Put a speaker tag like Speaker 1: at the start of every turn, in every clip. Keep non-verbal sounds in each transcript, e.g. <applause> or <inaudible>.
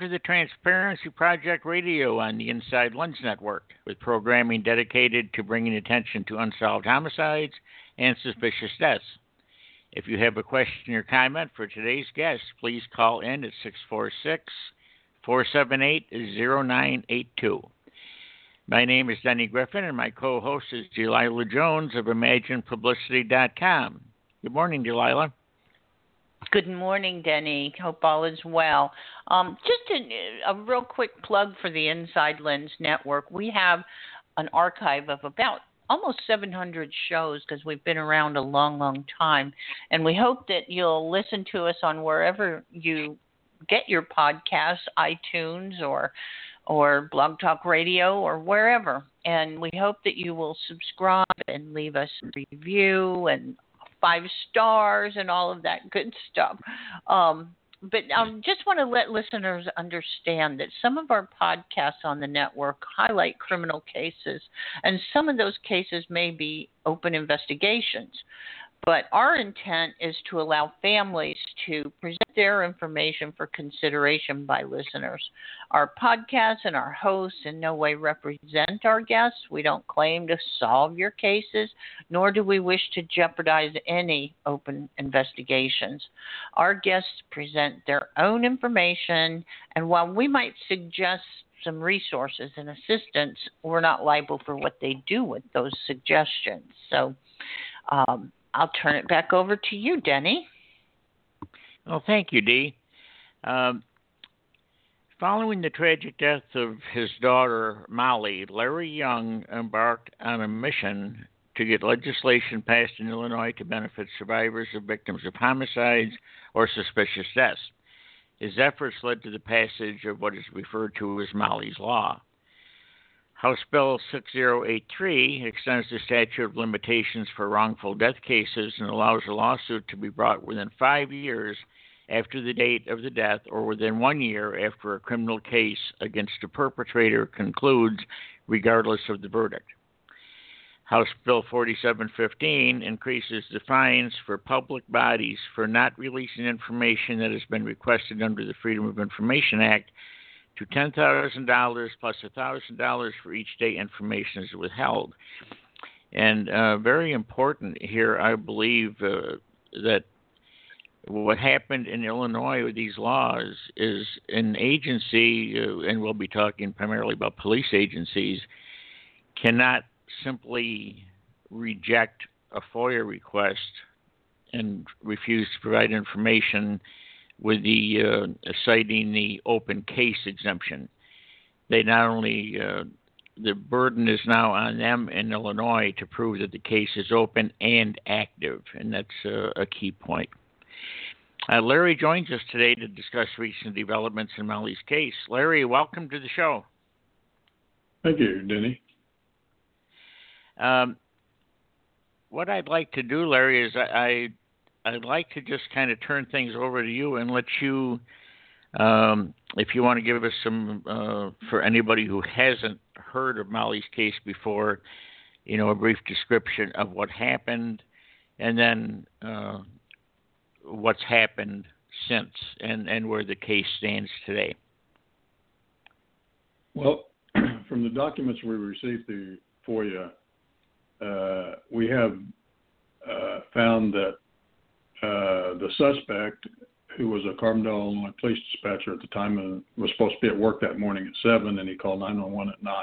Speaker 1: To the Transparency Project Radio on the Inside Lens Network, with programming dedicated to bringing attention to unsolved homicides and suspicious deaths. If you have a question or comment for today's guest, please call in at 646 478 0982. My name is Denny Griffin, and my co host is Delilah Jones of ImaginePublicity.com. Good morning, Delilah.
Speaker 2: Good morning, Denny. Hope all is well. Um, just a, a, real quick plug for the Inside Lens Network. We have an archive of about almost 700 shows because we've been around a long, long time. And we hope that you'll listen to us on wherever you get your podcasts, iTunes or or Blog Talk Radio or wherever. And we hope that you will subscribe and leave us a review and five stars and all of that good stuff. Um, but I just want to let listeners understand that some of our podcasts on the network highlight criminal cases, and some of those cases may be open investigations. But our intent is to allow families to present their information for consideration by listeners. Our podcasts and our hosts in no way represent our guests. We don't claim to solve your cases, nor do we wish to jeopardize any open investigations. Our guests present their own information, and while we might suggest some resources and assistance, we're not liable for what they do with those suggestions. So, um, I'll turn it back over to you, Denny.
Speaker 1: Well, thank you, Dee. Um, following the tragic death of his daughter, Molly, Larry Young embarked on a mission to get legislation passed in Illinois to benefit survivors of victims of homicides or suspicious deaths. His efforts led to the passage of what is referred to as Molly's Law. House Bill 6083 extends the statute of limitations for wrongful death cases and allows a lawsuit to be brought within five years after the date of the death or within one year after a criminal case against a perpetrator concludes, regardless of the verdict. House Bill 4715 increases the fines for public bodies for not releasing information that has been requested under the Freedom of Information Act to $10,000 plus $1,000 for each day information is withheld. And uh, very important here, I believe uh, that what happened in Illinois with these laws is an agency, uh, and we'll be talking primarily about police agencies, cannot simply reject a FOIA request and refuse to provide information with the uh, citing the open case exemption. They not only uh, the burden is now on them in Illinois to prove that the case is open and active, and that's uh, a key point. Uh, Larry joins us today to discuss recent developments in Molly's case. Larry, welcome to the show.
Speaker 3: Thank you, Denny.
Speaker 1: Um, what I'd like to do, Larry, is I, I'd like to just kind of turn things over to you and let you, um, if you want to give us some, uh, for anybody who hasn't heard of Molly's case before, you know, a brief description of what happened, and then uh, what's happened since, and and where the case stands today.
Speaker 3: Well, <clears throat> from the documents we received through FOIA, uh, we have uh, found that uh, the suspect, who was a Carbondale, Illinois police dispatcher at the time, and was supposed to be at work that morning at 7, and he called 911 at 9.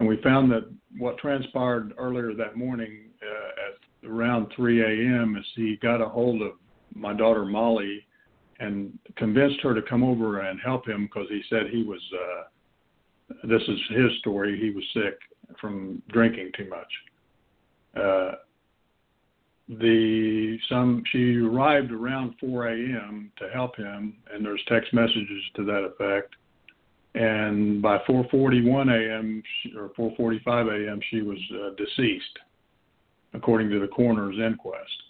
Speaker 3: And we found that what transpired earlier that morning uh, at around 3 a.m. is he got a hold of my daughter Molly and convinced her to come over and help him because he said he was. Uh, this is his story. He was sick from drinking too much. Uh, the some she arrived around 4 a.m. to help him, and there's text messages to that effect. And by 4:41 a.m. or 4:45 a.m. she was uh, deceased, according to the coroner's inquest.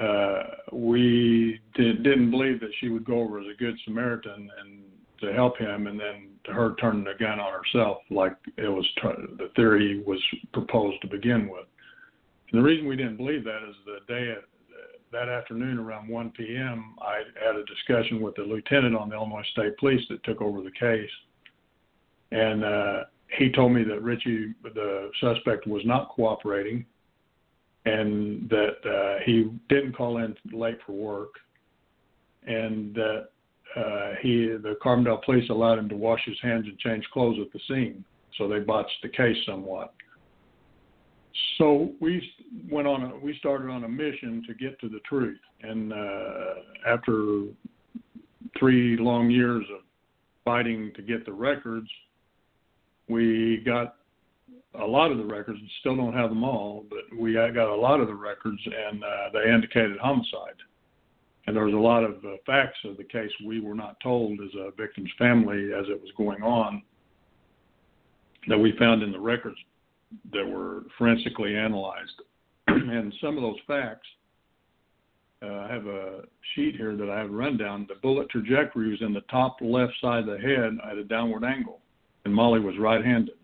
Speaker 3: Uh, we did, didn't believe that she would go over as a good Samaritan and to help him, and then to her turning the gun on herself, like it was the theory was proposed to begin with. And the reason we didn't believe that is the day that afternoon around 1 p.m., I had a discussion with the lieutenant on the Illinois State Police that took over the case, and uh, he told me that Richie, the suspect, was not cooperating, and that uh, he didn't call in late for work, and that uh, he, the Carbondale police, allowed him to wash his hands and change clothes at the scene, so they botched the case somewhat. So we went on. A, we started on a mission to get to the truth, and uh, after three long years of fighting to get the records, we got a lot of the records. And still don't have them all, but we got a lot of the records, and uh, they indicated homicide. And there was a lot of uh, facts of the case we were not told as a victim's family as it was going on that we found in the records that were forensically analyzed. <clears throat> and some of those facts, uh, I have a sheet here that I have rundown. The bullet trajectory was in the top left side of the head at a downward angle, and Molly was right handed.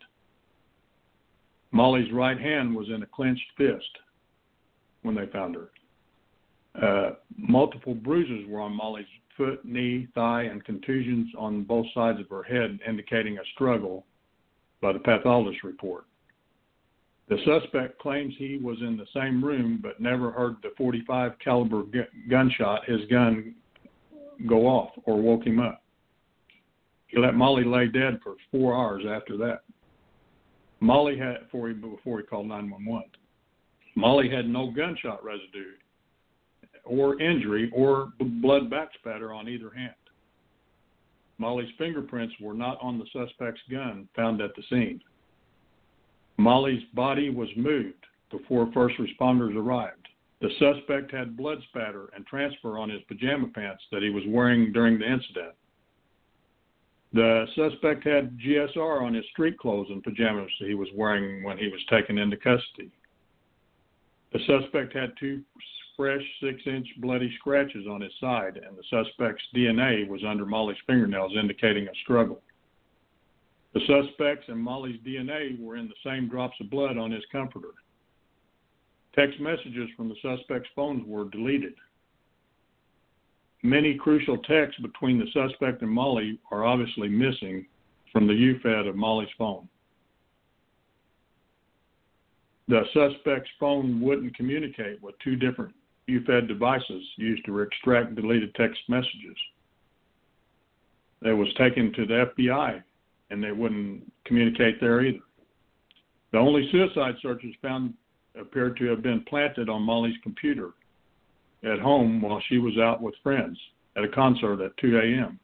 Speaker 3: Molly's right hand was in a clenched fist when they found her. Uh, multiple bruises were on Molly's foot, knee, thigh, and contusions on both sides of her head, indicating a struggle by the pathologist report. The suspect claims he was in the same room but never heard the 45 caliber gu- gunshot his gun go off or woke him up. He let Molly lay dead for four hours after that. Molly had before he before he called 911. Molly had no gunshot residue or injury or blood backspatter on either hand. Molly's fingerprints were not on the suspect's gun found at the scene. Molly's body was moved before first responders arrived. The suspect had blood spatter and transfer on his pajama pants that he was wearing during the incident. The suspect had GSR on his street clothes and pajamas that he was wearing when he was taken into custody. The suspect had two fresh six inch bloody scratches on his side, and the suspect's DNA was under Molly's fingernails, indicating a struggle. The suspect's and Molly's DNA were in the same drops of blood on his comforter. Text messages from the suspect's phones were deleted. Many crucial texts between the suspect and Molly are obviously missing from the UFED of Molly's phone. The suspect's phone wouldn't communicate with two different UFED devices used to extract deleted text messages. It was taken to the FBI and they wouldn't communicate there either. The only suicide searches found appeared to have been planted on Molly's computer at home while she was out with friends at a concert at 2 a.m.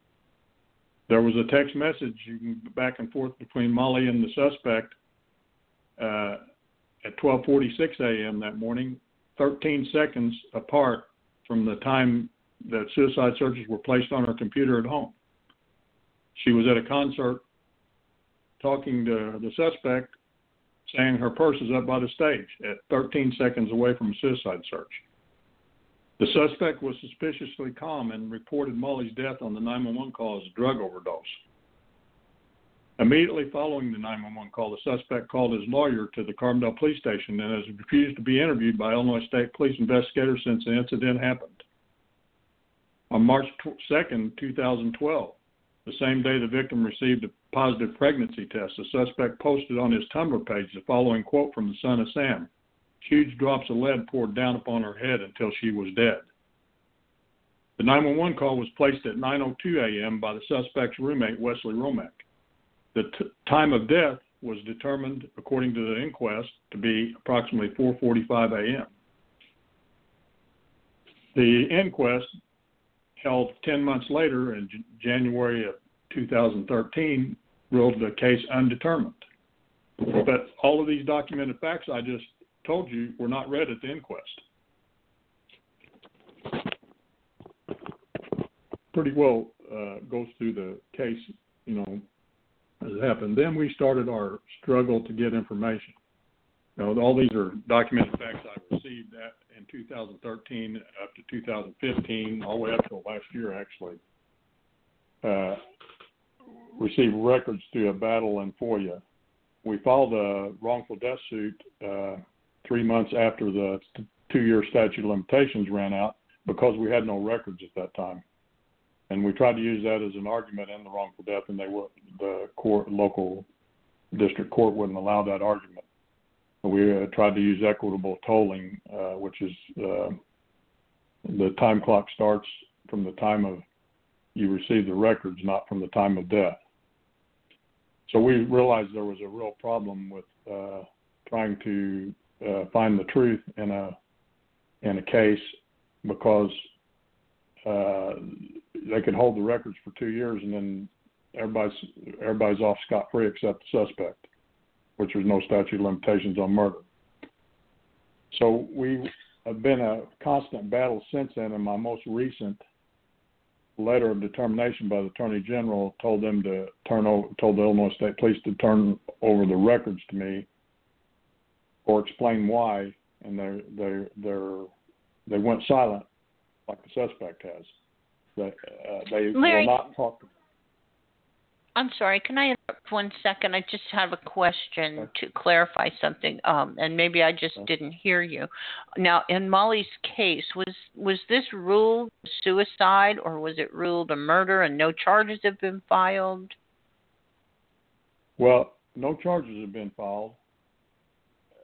Speaker 3: There was a text message back and forth between Molly and the suspect uh, at 12:46 a.m. that morning, 13 seconds apart from the time that suicide searches were placed on her computer at home. She was at a concert talking to the suspect, saying her purse is up by the stage at 13 seconds away from a suicide search. The suspect was suspiciously calm and reported Molly's death on the 911 call as a drug overdose. Immediately following the 911 call, the suspect called his lawyer to the Carbondale police station and has refused to be interviewed by Illinois State Police investigators since the incident happened. On March 2, 2012, the same day the victim received a positive pregnancy test, the suspect posted on his Tumblr page the following quote from the son of Sam Huge drops of lead poured down upon her head until she was dead. The 911 call was placed at 9:02 a.m. by the suspect's roommate Wesley Romack. The t- time of death was determined, according to the inquest, to be approximately 4:45 a.m. The inquest held 10 months later in January of 2013 ruled the case undetermined. But all of these documented facts I just told you were not read at the inquest. Pretty well uh, goes through the case, you know, as it happened. Then we started our struggle to get information. You know, all these are documented facts I received that in 2013 up to 2015, all the way up till last year, actually. Uh, received records through a battle in FOIA. We filed a wrongful death suit uh, three months after the two-year statute of limitations ran out because we had no records at that time. And we tried to use that as an argument in the wrongful death, and they were the court, local district court wouldn't allow that argument. We uh, tried to use equitable tolling, uh, which is uh, the time clock starts from the time of you receive the records, not from the time of death. So we realized there was a real problem with uh, trying to uh, find the truth in a in a case because uh, they could hold the records for two years and then everybody's everybody's off scot free except the suspect, which was no statute of limitations on murder. So we have been a constant battle since then. And my most recent letter of determination by the Attorney General told them to turn over, told the Illinois State Police to turn over the records to me or explain why, and they they they they went silent like the suspect has. They uh, they
Speaker 2: Larry,
Speaker 3: will not talk.
Speaker 2: I'm sorry. Can I interrupt one second? I just have a question to clarify something, um, and maybe I just didn't hear you. Now, in Molly's case, was was this ruled suicide or was it ruled a murder and no charges have been filed?
Speaker 3: Well, no charges have been filed.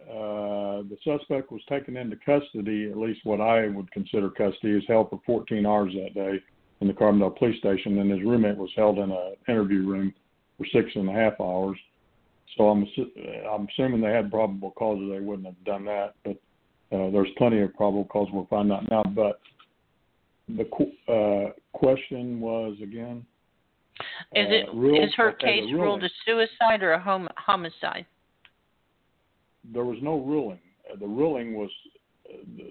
Speaker 3: Uh, the suspect was taken into custody, at least what I would consider custody, is held for 14 hours that day in the Carbondale police station, and his roommate was held in an interview room for six and a half hours. So I'm I'm assuming they had probable cause or they wouldn't have done that, but uh, there's plenty of probable cause we'll find out now. But the uh, question was again.
Speaker 2: Is it
Speaker 3: uh, ruled,
Speaker 2: is her case ruled a suicide or a hom- homicide?
Speaker 3: There was no ruling. The ruling was uh,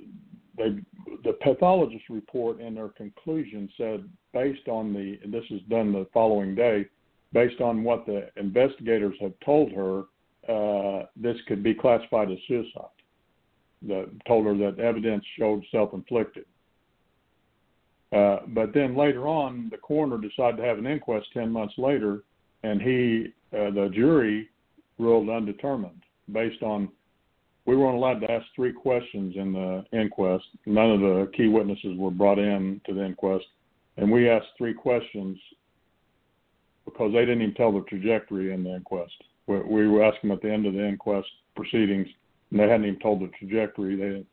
Speaker 3: they the pathologist report in their conclusion said based on the and this is done the following day based on what the investigators had told her uh, this could be classified as suicide. That told her that evidence showed self-inflicted. Uh, but then later on the coroner decided to have an inquest 10 months later and he uh, the jury ruled undetermined based on we weren't allowed to ask three questions in the inquest. None of the key witnesses were brought in to the inquest, and we asked three questions because they didn't even tell the trajectory in the inquest. We, we were asking at the end of the inquest proceedings, and they hadn't even told the trajectory. They, you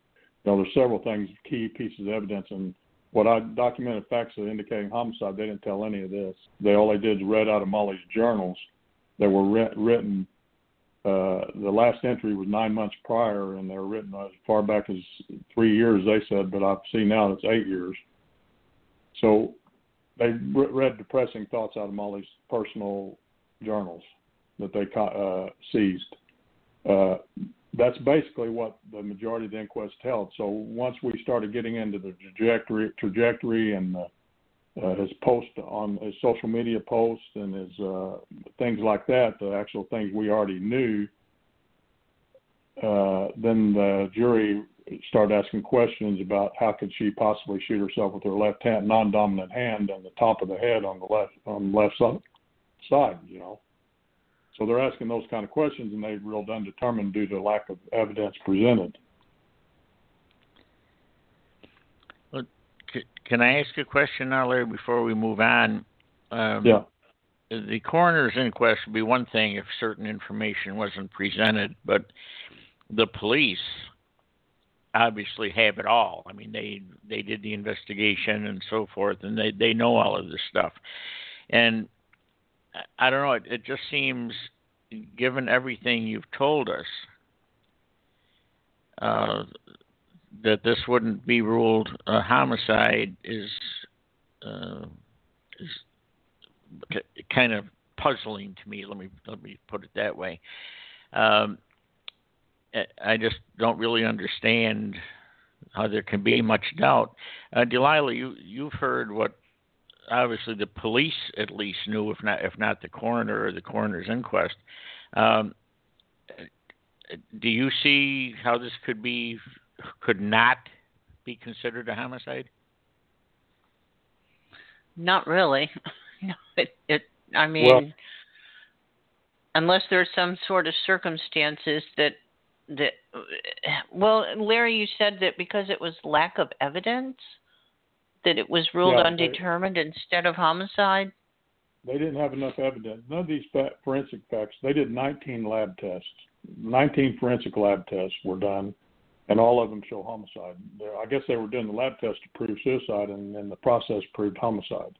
Speaker 3: know, there's several things, key pieces of evidence, and what I documented facts of indicating homicide. They didn't tell any of this. They all they did is read out of Molly's journals that were written uh, the last entry was nine months prior, and they're written as far back as three years. They said, but I've seen now it's eight years. So they read depressing thoughts out of Molly's personal journals that they uh, seized. Uh, that's basically what the majority of the inquest held. So once we started getting into the trajectory, trajectory and the uh, his post on his social media posts and his uh, things like that, the actual things we already knew, uh, then the jury started asking questions about how could she possibly shoot herself with her left hand, non-dominant hand, on the top of the head on the left on the left side, you know. So they're asking those kind of questions, and they're real undetermined due to lack of evidence presented.
Speaker 1: Can I ask a question now, Larry, before we move on?
Speaker 3: Um, yeah.
Speaker 1: The coroner's inquest would be one thing if certain information wasn't presented, but the police obviously have it all. I mean, they they did the investigation and so forth, and they they know all of this stuff. And I don't know. It, it just seems, given everything you've told us, uh, that this wouldn't be ruled a homicide is uh, is kind of puzzling to me. Let me let me put it that way. Um, I just don't really understand how there can be much doubt. Uh, Delilah, you you've heard what obviously the police at least knew, if not if not the coroner or the coroner's inquest. Um, do you see how this could be could not be considered a homicide?
Speaker 2: Not really. <laughs> no, it, it. I mean,
Speaker 3: well,
Speaker 2: unless there's some sort of circumstances that that well, Larry, you said that because it was lack of evidence that it was ruled
Speaker 3: Yeah, they-
Speaker 2: undetermined instead of homicide.
Speaker 3: They didn't have enough evidence. None of these fa- forensic facts. They did 19 lab tests. 19 forensic lab tests were done, and all of them show homicide. I guess they were doing the lab test to prove suicide, and then the process proved homicide.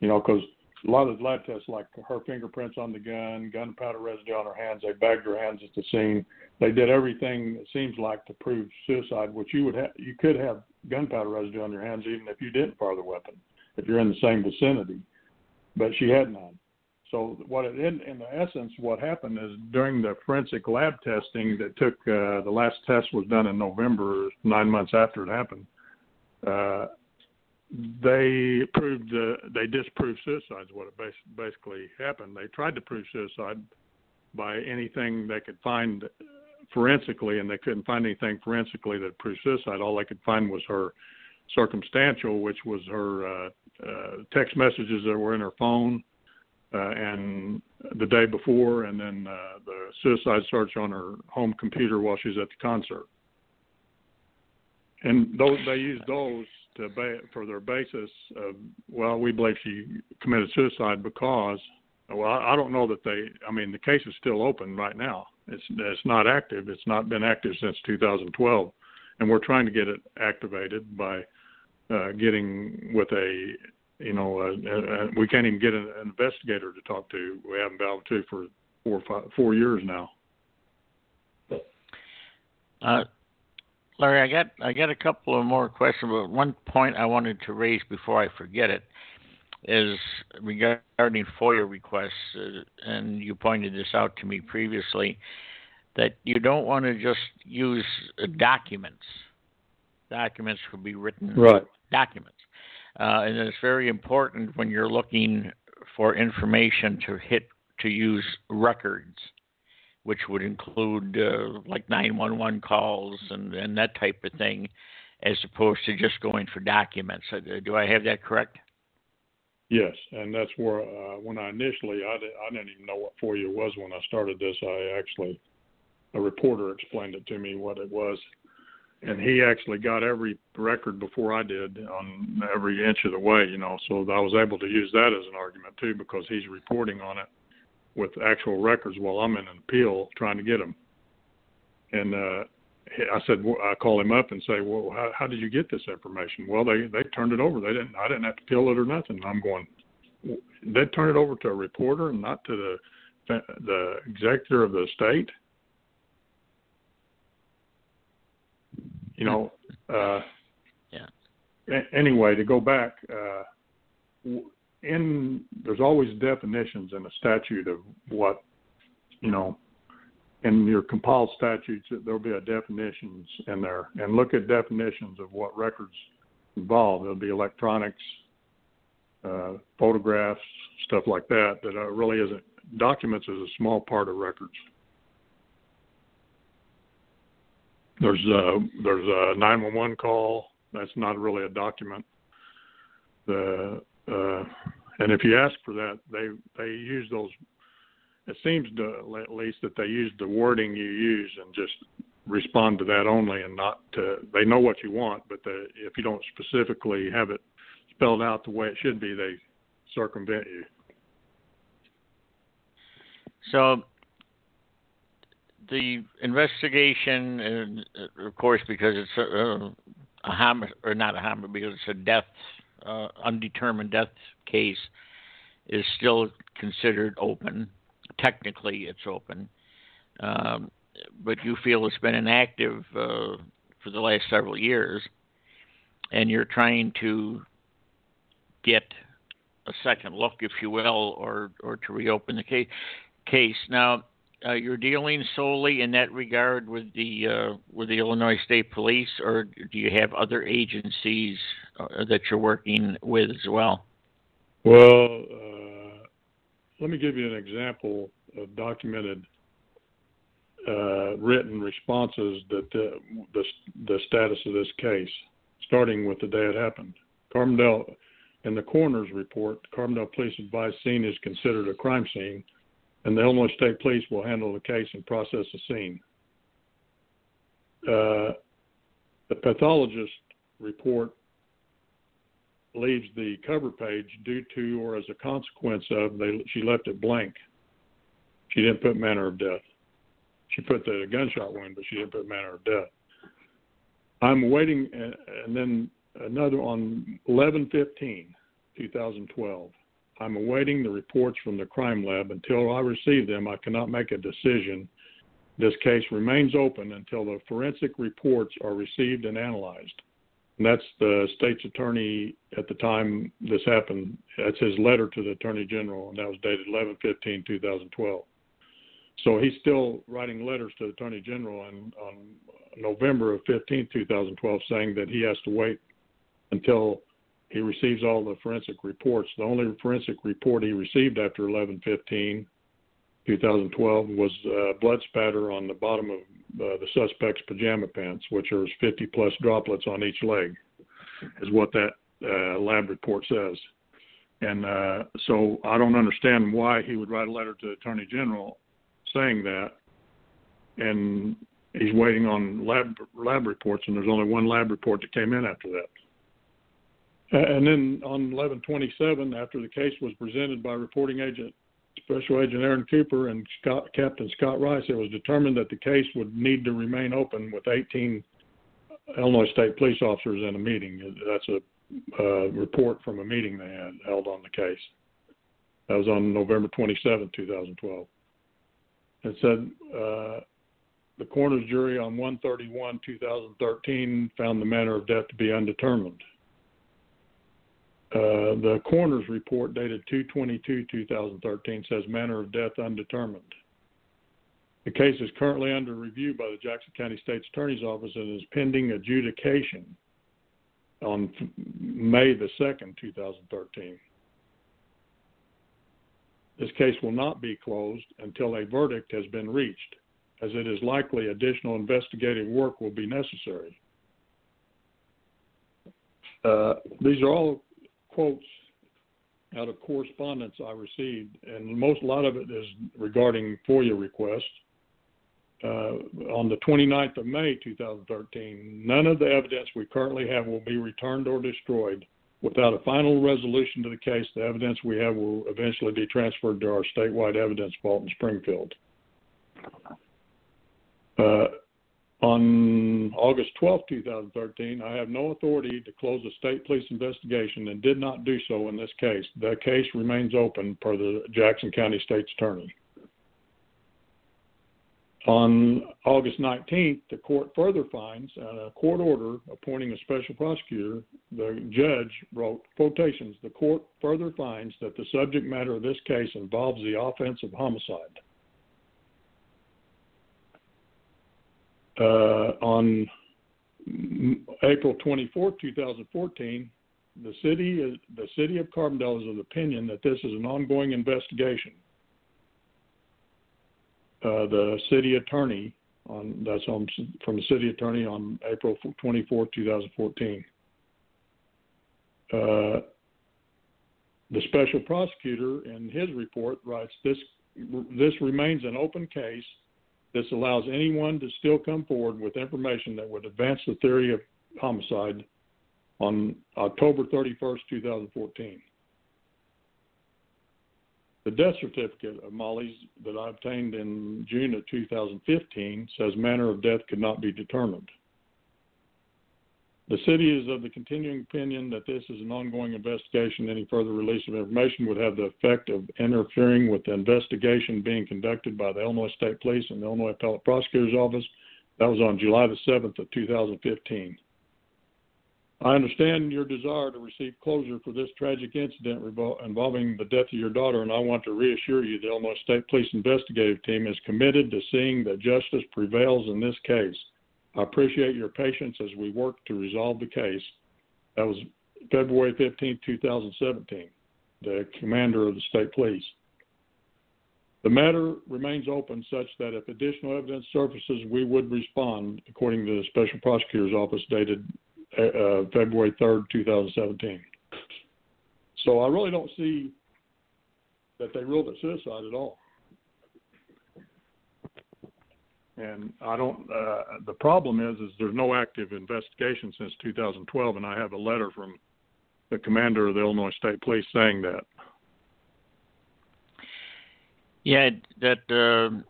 Speaker 3: You know, because a lot of the lab tests, like her fingerprints on the gun, gunpowder residue on her hands, they bagged her hands at the scene. They did everything it seems like to prove suicide, which you would have. You could have gunpowder residue on your hands even if you didn't fire the weapon, if you're in the same vicinity. But she had none. So what it in, in essence, what happened is during the forensic lab testing that took uh, the last test was done in November, nine months after it happened. Uh, they proved uh, they disproved suicide. Is what it bas- basically happened. They tried to prove suicide by anything they could find forensically, and they couldn't find anything forensically that proved suicide. All they could find was her circumstantial, which was her uh, uh, text messages that were in her phone, and the day before, and then uh, the suicide search on her home computer while she's at the concert. And those they used those to ba- for their basis of well, we believe she committed suicide because well, I I don't know that they. I mean, the case is still open right now. It's it's not active. It's not been active since 2012, and we're trying to get it activated by uh, getting with a you know uh, uh, we can't even get an, an investigator to talk to. We haven't been able to for four or five, four years now.
Speaker 1: Uh, Larry, I got I got a couple of more questions, but one point I wanted to raise before I forget it is regarding FOIA requests, uh, and you pointed this out to me previously that you don't want to just use uh, documents. Documents could be written
Speaker 3: Right.
Speaker 1: documents, uh, and it's very important when you're looking for information to hit to use records which would include uh, like 911 calls and, and that type of thing, as opposed to just going for documents. Uh, do I have that correct?
Speaker 3: Yes, and that's where uh, when I initially I, did, I didn't even know what FOIA was when I started this. I actually a reporter explained it to me what it was, and he actually got every record before I did on every inch of the way. You know, so I was able to use that as an argument too because he's reporting on it with actual records while I'm in an appeal trying to get them. And uh, I said, I call him up and say, well, how, how did you get this information? Well, they they turned it over. They didn't. I didn't have to peel it or nothing. I'm going. They turned it over to a reporter and not to the the executor of the state. You know. Uh,
Speaker 1: Yeah.
Speaker 3: a- Anyway, to go back, uh, in there's always definitions in a statute of what you know in your compiled statutes there'll be a definitions in there and look at definitions of what records involve there'll be electronics uh, photographs stuff like that that uh, really isn't documents is a small part of records there's a there's a 911 call that's not really a document the uh, and if you ask for that, they they use those. It seems to at least that they use the wording you use and just respond to that only, and not to. They know what you want, but the, if you don't specifically have it spelled out the way it should be, they circumvent you.
Speaker 1: So the investigation, and uh, of course, because it's a, a homicide or not a homicide, because it's a death, uh, undetermined death case, is still considered open. Technically, it's open, um, but you feel it's been inactive uh, for the last several years, and you're trying to get a second look, if you will, or or to reopen the case. Case now uh, you're dealing solely in that regard with the uh, with the Illinois State Police, or do you have other agencies uh, that you're working with as well?
Speaker 3: Well, uh, let me give you an example of documented uh, written responses that uh, the the status of this case, starting with the day it happened. Carbondale, in the coroner's report, Carbondale Police advised scene is considered a crime scene and the Illinois State Police will handle the case and process the scene. uh, the pathologist report leaves the cover page due to or as a consequence of they she left it blank. She didn't put manner of death. She put the gunshot wound, but she didn't put manner of death. I'm waiting, and then another on 11/15, 2012. I'm awaiting the reports from the crime lab. Until I receive them, I cannot make a decision. This case remains open until the forensic reports are received and analyzed. And that's the state's attorney at the time this happened. That's his letter to the attorney general, and that was dated 11/15/2012. So he's still writing letters to the attorney general on, on November of 15, 2012, saying that he has to wait until he receives all the forensic reports. The only forensic report he received after 11:15, 2012 was uh, blood spatter on the bottom of uh, the suspect's pajama pants, which are 50 plus droplets on each leg, is what that uh, lab report says. And uh, so I don't understand why he would write a letter to the Attorney General saying that, and he's waiting on lab lab reports, and there's only one lab report that came in after that. And then on 1127, after the case was presented by reporting agent Special Agent Aaron Cooper and Scott, Captain Scott Rice, it was determined that the case would need to remain open with 18 Illinois State police officers in a meeting. That's a uh, report from a meeting they had held on the case. That was on November 27, 2012. It said uh, the coroner's jury on 131 2013 found the manner of death to be undetermined. Uh, the coroner's report dated 222-2013 says manner of death undetermined. The case is currently under review by the Jackson County State's Attorney's Office and is pending adjudication on May the 2nd, 2013. This case will not be closed until a verdict has been reached, as it is likely additional investigative work will be necessary. Uh, these are all quotes out of correspondence I received, and most a lot of it is regarding FOIA requests. Uh, on the 29th of May 2013, none of the evidence we currently have will be returned or destroyed. Without a final resolution to the case, the evidence we have will eventually be transferred to our statewide evidence vault in Springfield. Uh, on August 12, 2013, I have no authority to close a state police investigation and did not do so in this case. The case remains open per the Jackson County State's Attorney. On August 19th, the court further finds a court order appointing a special prosecutor. The judge wrote quotations. The court further finds that the subject matter of this case involves the offense of homicide. On April 24, 2014, the city the city of Carbondale is of the opinion that this is an ongoing investigation. Uh, the city attorney on that's on from the city attorney on April 24, 2014. Uh, the special prosecutor in his report writes this this remains an open case this allows anyone to still come forward with information that would advance the theory of homicide on October 31st, 2014. The death certificate of Molly's that I obtained in June of 2015 says manner of death could not be determined. The city is of the continuing opinion that this is an ongoing investigation. Any further release of information would have the effect of interfering with the investigation being conducted by the Illinois State Police and the Illinois Appellate Prosecutor's Office. That was on July the 7th of 2015. I understand your desire to receive closure for this tragic incident involving the death of your daughter, and I want to reassure you the Illinois State Police investigative team is committed to seeing that justice prevails in this case. I appreciate your patience as we work to resolve the case. That was February 15, 2017, the commander of the state police. The matter remains open such that if additional evidence surfaces, we would respond, according to the Special Prosecutor's Office dated uh, February 3rd, 2017. So I really don't see that they ruled it suicide at all. And I don't. Uh, the problem is, is there's no active investigation since 2012, and I have a letter from the commander of the Illinois State Police saying that.
Speaker 1: Yeah, that uh,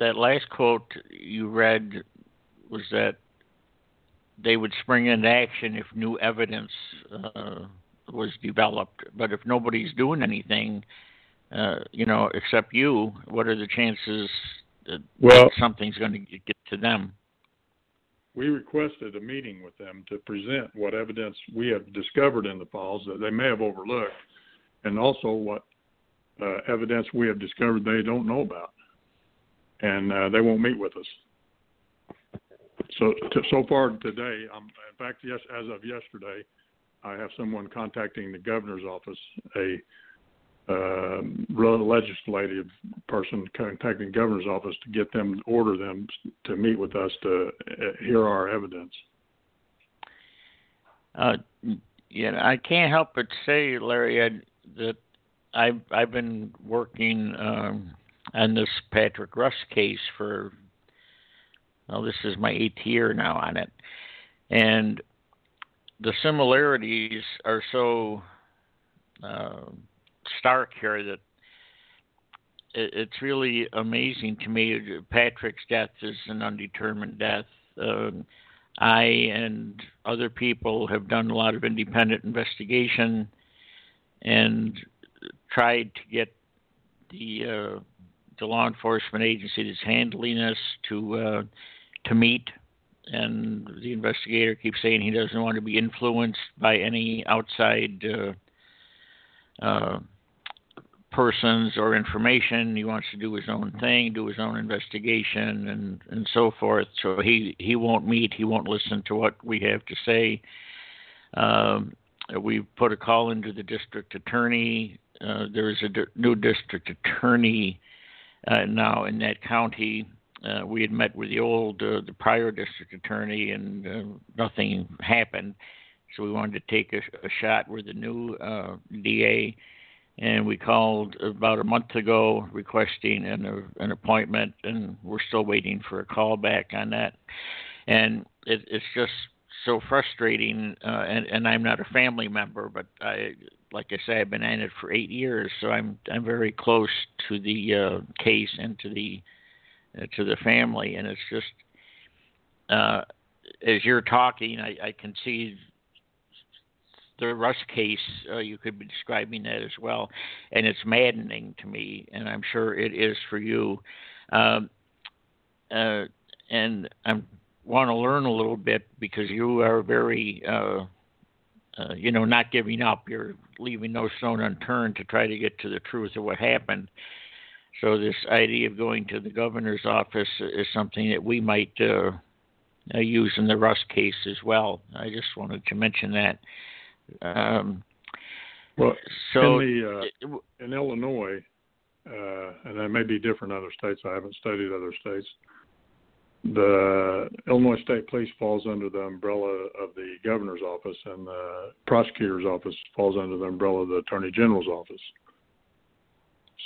Speaker 1: that last quote you read was that they would spring into action if new evidence uh, was developed. But if nobody's doing anything, uh, you know, except you, what are the chances
Speaker 3: well,
Speaker 1: something's going to get to them?
Speaker 3: We requested a meeting with them to present what evidence we have discovered in the files that they may have overlooked, and also what uh, evidence we have discovered they don't know about, and uh, they won't meet with us. So to, so far today, um, in fact, yes, as of yesterday, I have someone contacting the governor's office, a uh, legislative person contacting governor's office to get them order them to meet with us to uh, hear our evidence.
Speaker 1: Uh, yeah, I can't help but say, Larry, I, that I've I've been working um, on this Patrick Russ case for well, this is my eighth year now on it, and the similarities are so uh, stark here that it, it's really amazing to me. Patrick's death is an undetermined death. Uh, I and other people have done a lot of independent investigation and tried to get the uh, the law enforcement agency that's handling this to uh, to meet, and the investigator keeps saying he doesn't want to be influenced by any outside uh, uh, persons or information. He wants to do his own thing, do his own investigation, and and so forth. So he he won't meet. He won't listen to what we have to say. Um, we put a call into the district attorney. Uh, there is a new district attorney uh, now in that county. Uh, we had met with the old, uh, the prior district attorney, and uh, nothing happened. So we wanted to take a, a shot with the new uh, DA and we called about a month ago requesting an, an appointment, and we're still waiting for a call back on that. And it, it's just so frustrating. Uh, and, and I'm not a family member, but I, like I say, I've been in it for eight years, so I'm I'm very close to the uh, case and to the uh, to the family, and it's just. Uh, as you're talking, I, I can see the Russ case, uh, you could be describing that as well, and it's maddening to me, and I'm sure it is for you. Um, uh, and I want to learn a little bit because you are very, uh, uh, you know, not giving up. You're leaving no stone unturned to try to get to the truth of what happened. So this idea of going to the governor's office is something that we might uh, uh, use in the Russ case as well. I just wanted to mention that. Um,
Speaker 3: well,
Speaker 1: so
Speaker 3: in, the, uh, in Illinois, uh, and that may be different in other states. I haven't studied other states. The Illinois State Police falls under the umbrella of the governor's office, and the prosecutor's office falls under the umbrella of the attorney general's office.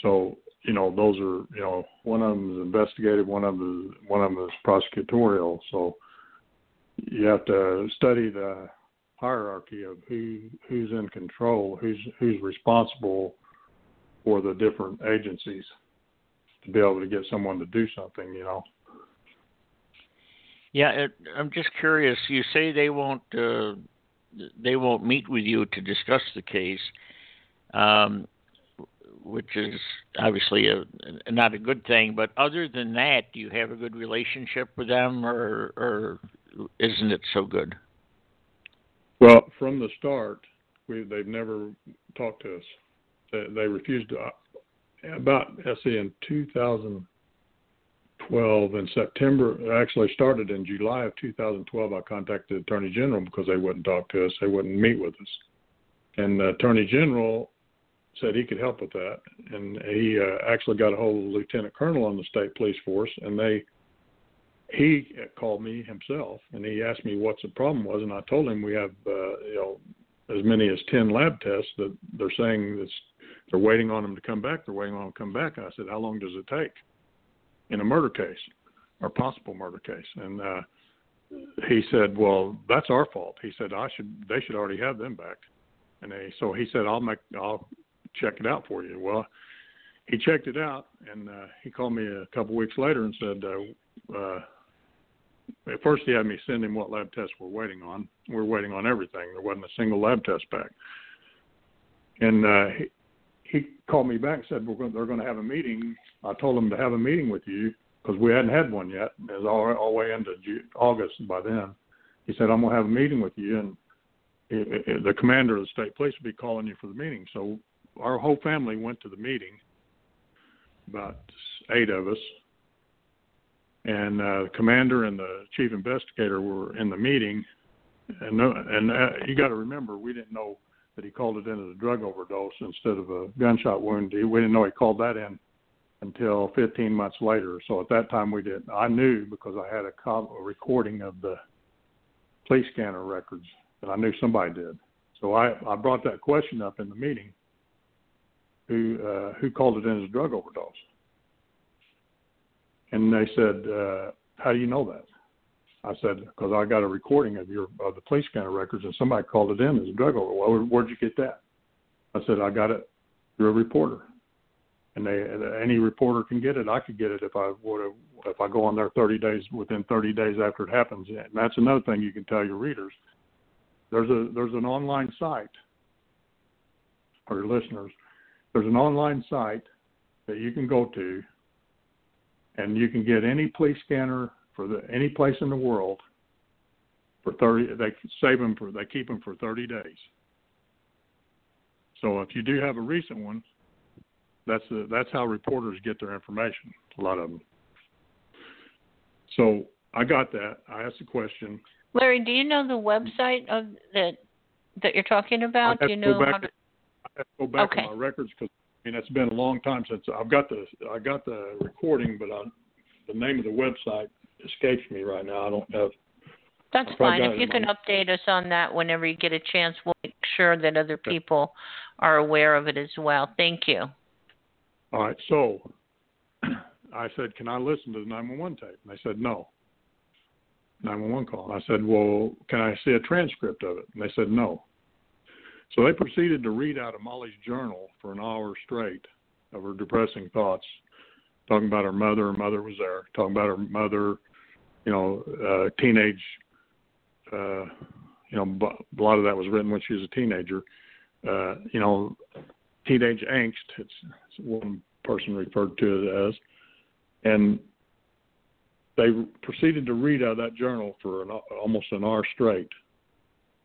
Speaker 3: So, you know, those are, you know, one of them is investigative, one of them is, one of them is prosecutorial. So, you have to study the hierarchy of who who's in control, who's who's responsible for the different agencies to be able to get someone to do something, you know.
Speaker 1: Yeah, it, I'm just curious. You say they won't uh, they won't meet with you to discuss the case, um, which is obviously a, not a good thing. But other than that, do you have a good relationship with them, or or isn't it so good?
Speaker 3: Well, from the start, we they've never talked to us. They, they refused to. Uh, about let's see, in 2012 in September, actually started in July of 2012. I contacted the Attorney General because they wouldn't talk to us. They wouldn't meet with us, and the Attorney General said he could help with that, and he uh, actually got a hold of the Lieutenant Colonel on the state police force, and they he called me himself and he asked me what the problem was, and I told him we have uh, you know as many as ten lab tests that they're saying that they're waiting on them to come back. They're waiting on them to come back. I said, how long does it take in a murder case or possible murder case. And uh, he said, "Well, that's our fault." He said, "I should they should already have them back." And they so he said, "I'll make I'll check it out for you." Well, he checked it out, and uh, he called me a couple weeks later and said, uh, uh, at first he had me send him what lab tests we're waiting on. We're waiting on everything. There wasn't a single lab test back. And uh, he, he called me back and said we're going, they're going to have a meeting. I told them to have a meeting with you because we hadn't had one yet. It was all, the way into August by then. He said I'm going to have a meeting with you, and it, it, the commander of the state police will be calling you for the meeting. So our whole family went to the meeting, about eight of us, and uh, the commander and the chief investigator were in the meeting. And and uh, you got to remember, we didn't know that he called it in as a drug overdose instead of a gunshot wound. We didn't know he called that in until 15 months later. So at that time, we didn't. I knew because I had a, co- a recording of the police scanner records, and I knew somebody did. So I, I brought that question up in the meeting. Who uh, who called it in as a drug overdose? And they said, uh, "How do you know that?" I said, "Because I got a recording of your of the police scanner records, and somebody called it in as a drug overdose." Well, where'd you get that? I said, "I got it through a reporter." And they, any reporter can get it. I could get it if I would if I go on there 30 days within 30 days after it happens. And that's another thing you can tell your readers. There's a there's an online site, or your listeners. There's an online site that you can go to and you can get any police scanner for the any place in the world for 30 they save them for they keep them for 30 days. So if you do have a recent one that's the, that's how reporters get their information a lot of them so i got that. I asked the question.
Speaker 2: Larry do you know the website of that that you're talking about? Do you know
Speaker 3: how to... I have to go back okay. my records because mean, it's been a long time since I've got the I got the recording, but I, the name of the website escapes me right now. I don't have.
Speaker 2: That's fine. If you can update us on that whenever you get a chance, we'll make sure that other people are aware of it as well. Thank you.
Speaker 3: All right. So <clears throat> I said, "Can I listen to the 911 tape?" And they said, "No." 911 call. And I said, "Well, can I see a transcript of it?" And they said, "No." So they proceeded to read out of Molly's journal for an hour straight of her depressing thoughts, talking about her mother. Her mother was there, talking about her mother, you know, uh, teenage, uh, you know, a lot of that was written when she was a teenager. Uh, you know, teenage angst, it's, it's one person referred to it as. And they proceeded to read out of that journal for an, almost an hour straight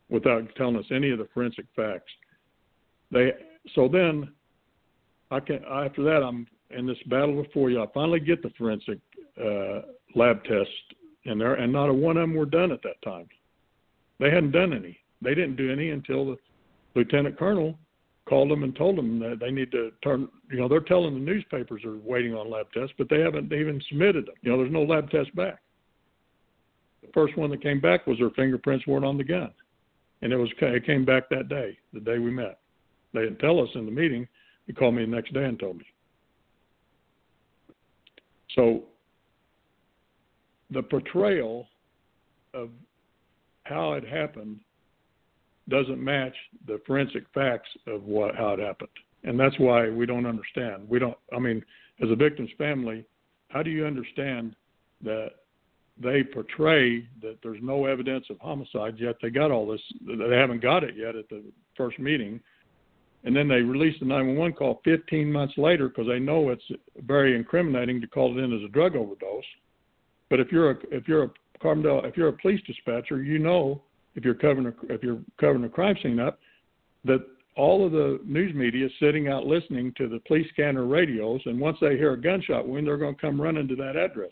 Speaker 3: without telling us any of the forensic facts. They so then I can after that I'm in this battle before you. I finally get the forensic uh, lab test in there, and not a one of them were done at that time. They hadn't done any. They didn't do any until the lieutenant colonel called them and told them that they need to turn. You know, they're telling the newspapers are waiting on lab tests, but they haven't even submitted them. You know, there's no lab test back. The first one that came back was their fingerprints weren't on the gun and it was it came back that day, the day we met. They didn't tell us in the meeting. He called me the next day and told me. So the portrayal of how it happened doesn't match the forensic facts of what how it happened. And that's why we don't understand. We don't I mean, as a victim's family, how do you understand that they portray that there's no evidence of homicide yet. They got all this they haven't got it yet at the first meeting. And then they release the 911 call 15 months later because they know it's very incriminating to call it in as a drug overdose. But if you're a if you're a Carbondale if you're a police dispatcher you know if you're covering a, if you're covering a crime scene up that all of the news media is sitting out listening to the police scanner radios. And once they hear a gunshot wound they're going to come running to that address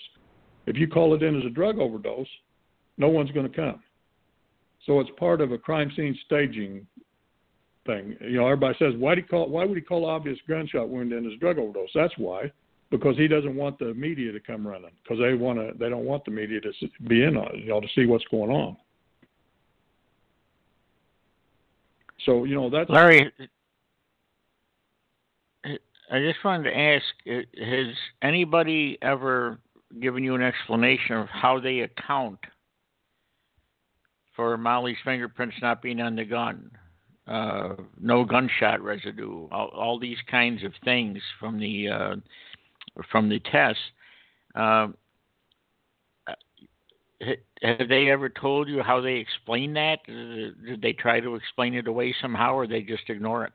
Speaker 3: if you call it in as a drug overdose, no one's going to come. So it's part of a crime scene staging thing. You know, everybody says, why do call? Why would he call obvious gunshot wound in as drug overdose? That's why, because he doesn't want the media to come running, because they want to. They don't want the media to be in on it, you know, to see what's going on. So you know that's
Speaker 1: Larry. I just wanted to ask: Has anybody ever given you an explanation of how they account for Molly's fingerprints not being on the gun, uh, no gunshot residue, all, all, these kinds of things from the uh, from the test. Uh, have they ever told you how they explain that? Did they try to explain it away somehow, or they just ignore it?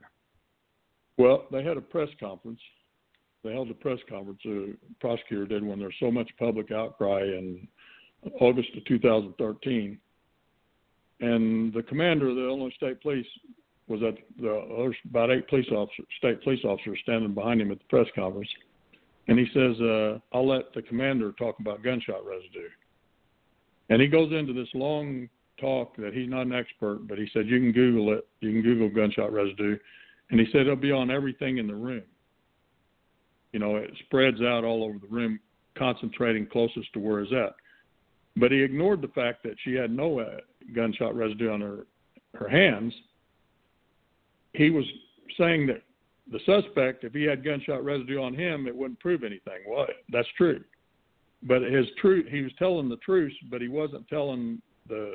Speaker 3: Well, they had a press conference. They held a press conference. The prosecutor did when there's so much public outcry in August of 2013, and the commander of the Illinois State Police was at the there's about eight police officers, state police officers standing behind him at the press conference, and he says, uh, "I'll let the commander talk about gunshot residue." And he goes into this long talk that he's not an expert, but he said you can Google it. You can Google gunshot residue, and he said it'll be on everything in the room. You know, it spreads out all over the room, concentrating closest to where it's at. But he ignored the fact that she had no uh, gunshot residue on her her hands. He was saying that the suspect, if he had gunshot residue on him, it wouldn't prove anything. Well, that's true but his truth he was telling the truth but he wasn't telling the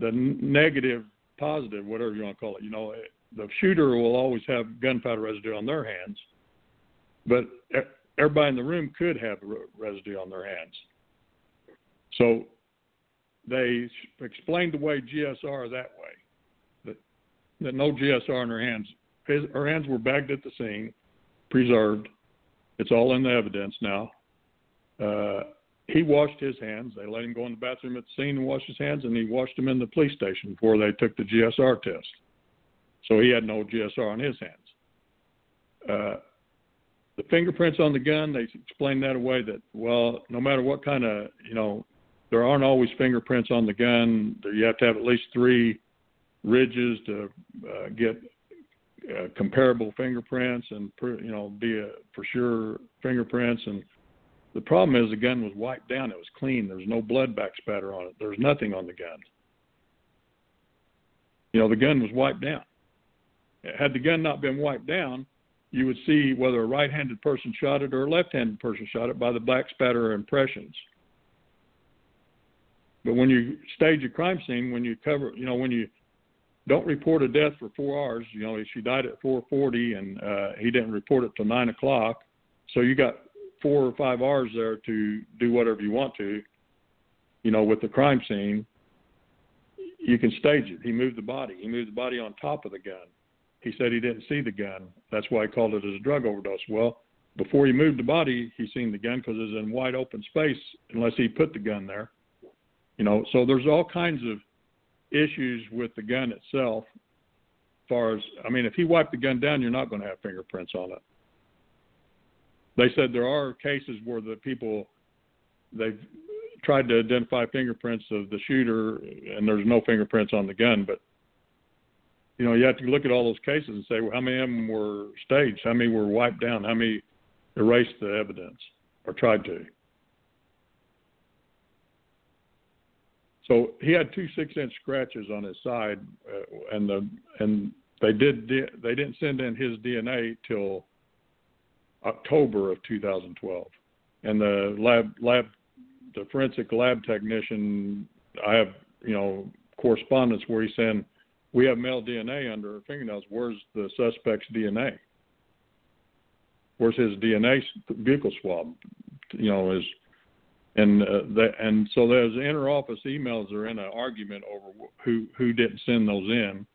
Speaker 3: the negative positive whatever you want to call it you know the shooter will always have gunpowder residue on their hands but everybody in the room could have residue on their hands so they explained away GSR that way that that no GSR in her hands his, her hands were bagged at the scene preserved it's all in the evidence now uh, he washed his hands. They let him go in the bathroom at the scene and wash his hands, and he washed them in the police station before they took the GSR test. So he had no GSR on his hands. Uh, the fingerprints on the gun, they explained that away that, well, no matter what kind of, you know, there aren't always fingerprints on the gun. You have to have at least three ridges to uh, get uh, comparable fingerprints and, you know, be a, for sure fingerprints. And the problem is the gun was wiped down. It was clean. There was no blood back spatter on it. There was nothing on the gun. You know, the gun was wiped down. Had the gun not been wiped down, you would see whether a right-handed person shot it or a left-handed person shot it by the black spatter impressions. But when you stage a crime scene, when you cover, you know, when you don't report a death for four hours, you know, she died at 4:40, and uh, he didn't report it till nine o'clock. So you got four or five hours there to do whatever you want to, you know, with the crime scene, you can stage it. He moved the body. He moved the body on top of the gun. He said he didn't see the gun. That's why he called it as a drug overdose. Well, before he moved the body, he seen the gun because it was in wide open space unless he put the gun there. You know, so there's all kinds of issues with the gun itself. As far as I mean, if he wiped the gun down, you're not going to have fingerprints on it they said there are cases where the people they've tried to identify fingerprints of the shooter and there's no fingerprints on the gun but you know you have to look at all those cases and say well how many of them were staged? How many were wiped down? How many erased the evidence or tried to? So he had two six inch scratches on his side uh, and the and they did they didn't send in his dna till October of 2012, and the lab lab the forensic lab technician I have you know correspondence where he's saying we have male DNA under her fingernails. Where's the suspect's DNA? Where's his DNA vehicle swab? You know is and uh, that and so there's interoffice emails are in an argument over who who didn't send those in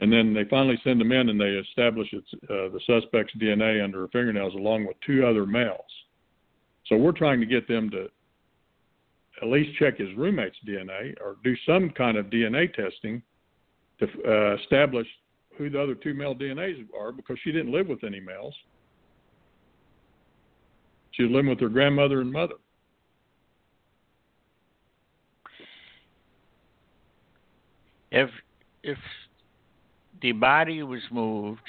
Speaker 3: and then they finally send them in and they establish it's uh, the suspect's DNA under her fingernails along with two other males. So we're trying to get them to at least check his roommate's DNA or do some kind of DNA testing to uh, establish who the other two male DNAs are because she didn't live with any males. She was living with her grandmother and mother.
Speaker 1: If if the body was moved,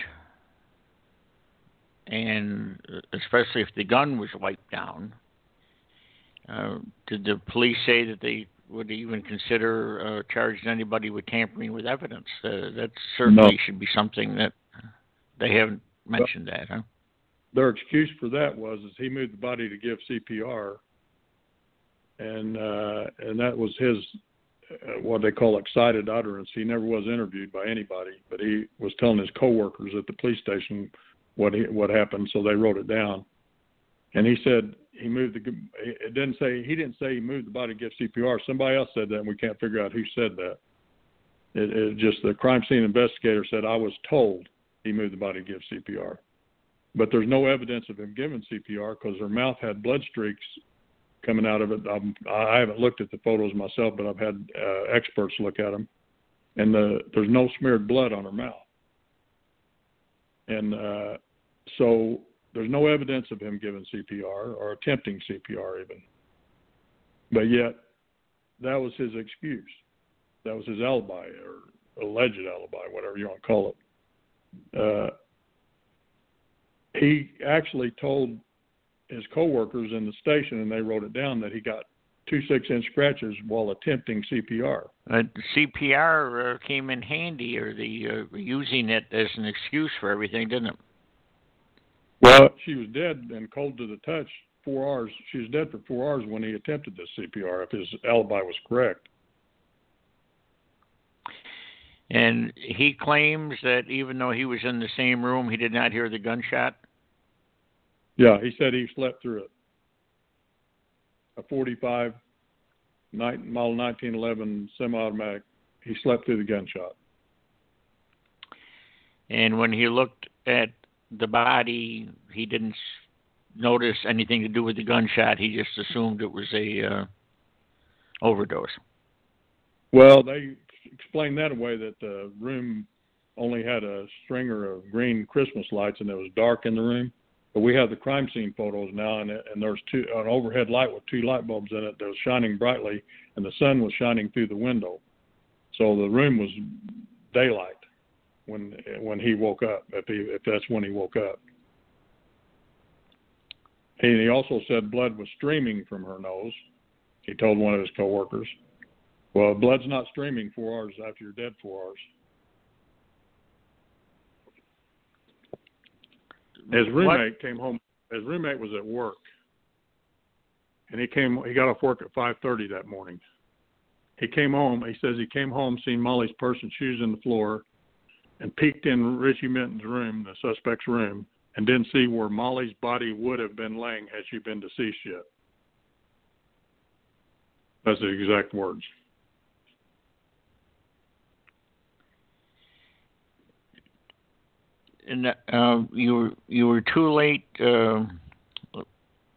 Speaker 1: and especially if the gun was wiped down, uh, did the police say that they would even consider uh, charging anybody with tampering with evidence? Uh, that certainly no. should be something that they haven't mentioned. Well, that, huh?
Speaker 3: Their excuse for that was is he moved the body to give CPR, and uh, and that was his uh, what they call excited utterance. He never was interviewed by anybody, but he was telling his coworkers at the police station what he, what happened, so they wrote it down. And he said he moved the. It didn't say he didn't say he moved the body to give CPR. Somebody else said that, and we can't figure out who said that. It, it just the crime scene investigator said I was told he moved the body to give CPR, but there's no evidence of him giving CPR because her mouth had blood streaks coming out of it. I'm, I haven't looked at the photos myself, but I've had uh, experts look at them, and the, there's no smeared blood on her mouth. And uh, so there's no evidence of him giving CPR or attempting CPR even. But yet, that was his excuse. That was his alibi or alleged alibi, whatever you want to call it. Uh, he actually told his coworkers in the station, and they wrote it down that he got two six-inch scratches while attempting CPR.
Speaker 1: Uh, CPR uh, came in handy, or the uh, using it as an excuse for everything, didn't it?
Speaker 3: Well, she was dead and cold to the touch. Four hours. She was dead for four hours when he attempted this CPR. If his alibi was correct.
Speaker 1: And he claims that even though he was in the same room, he did not hear the gunshot.
Speaker 3: Yeah, he said he slept through it. A 45 model 1911 semi-automatic. He slept through the gunshot.
Speaker 1: And when he looked at the body, he didn't notice anything to do with the gunshot. He just assumed it was a uh, overdose.
Speaker 3: Well, they explained that away that the room only had a stringer of green Christmas lights and it was dark in the room. But we have the crime scene photos now, and, and there's two an overhead light with two light bulbs in it that was shining brightly, and the sun was shining through the window, so the room was daylight when when he woke up, if he if that's when he woke up. And he also said blood was streaming from her nose. He told one of his coworkers. Well, blood's not streaming four hours after you're dead four hours. His roommate what? came home. His roommate was at work, and he came. He got off work at 5:30 that morning. He came home. He says he came home, seen Molly's purse and shoes in the floor, and peeked in Richie Minton's room, the suspect's room, and didn't see where Molly's body would have been laying had she been deceased yet. That's the exact words.
Speaker 1: and uh, you were you were too late uh,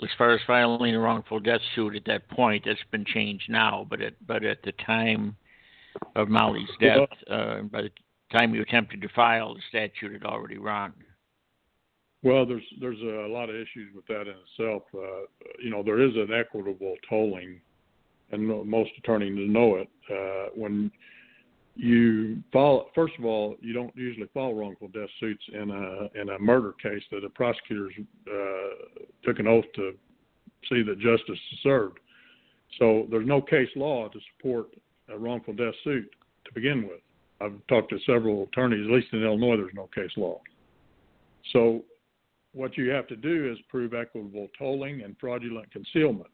Speaker 1: as far as filing a wrongful death suit at that point. That's been changed now, but at but at the time of Molly's death, uh, by the time you attempted to file, the statute had already run.
Speaker 3: Well, there's there's a lot of issues with that in itself. Uh, you know, there is an equitable tolling, and most attorneys know it. Uh, when you file first of all you don't usually file wrongful death suits in a in a murder case that the prosecutors uh, took an oath to see that justice is served. So there's no case law to support a wrongful death suit to begin with. I've talked to several attorneys, at least in Illinois, there's no case law. So what you have to do is prove equitable tolling and fraudulent concealment.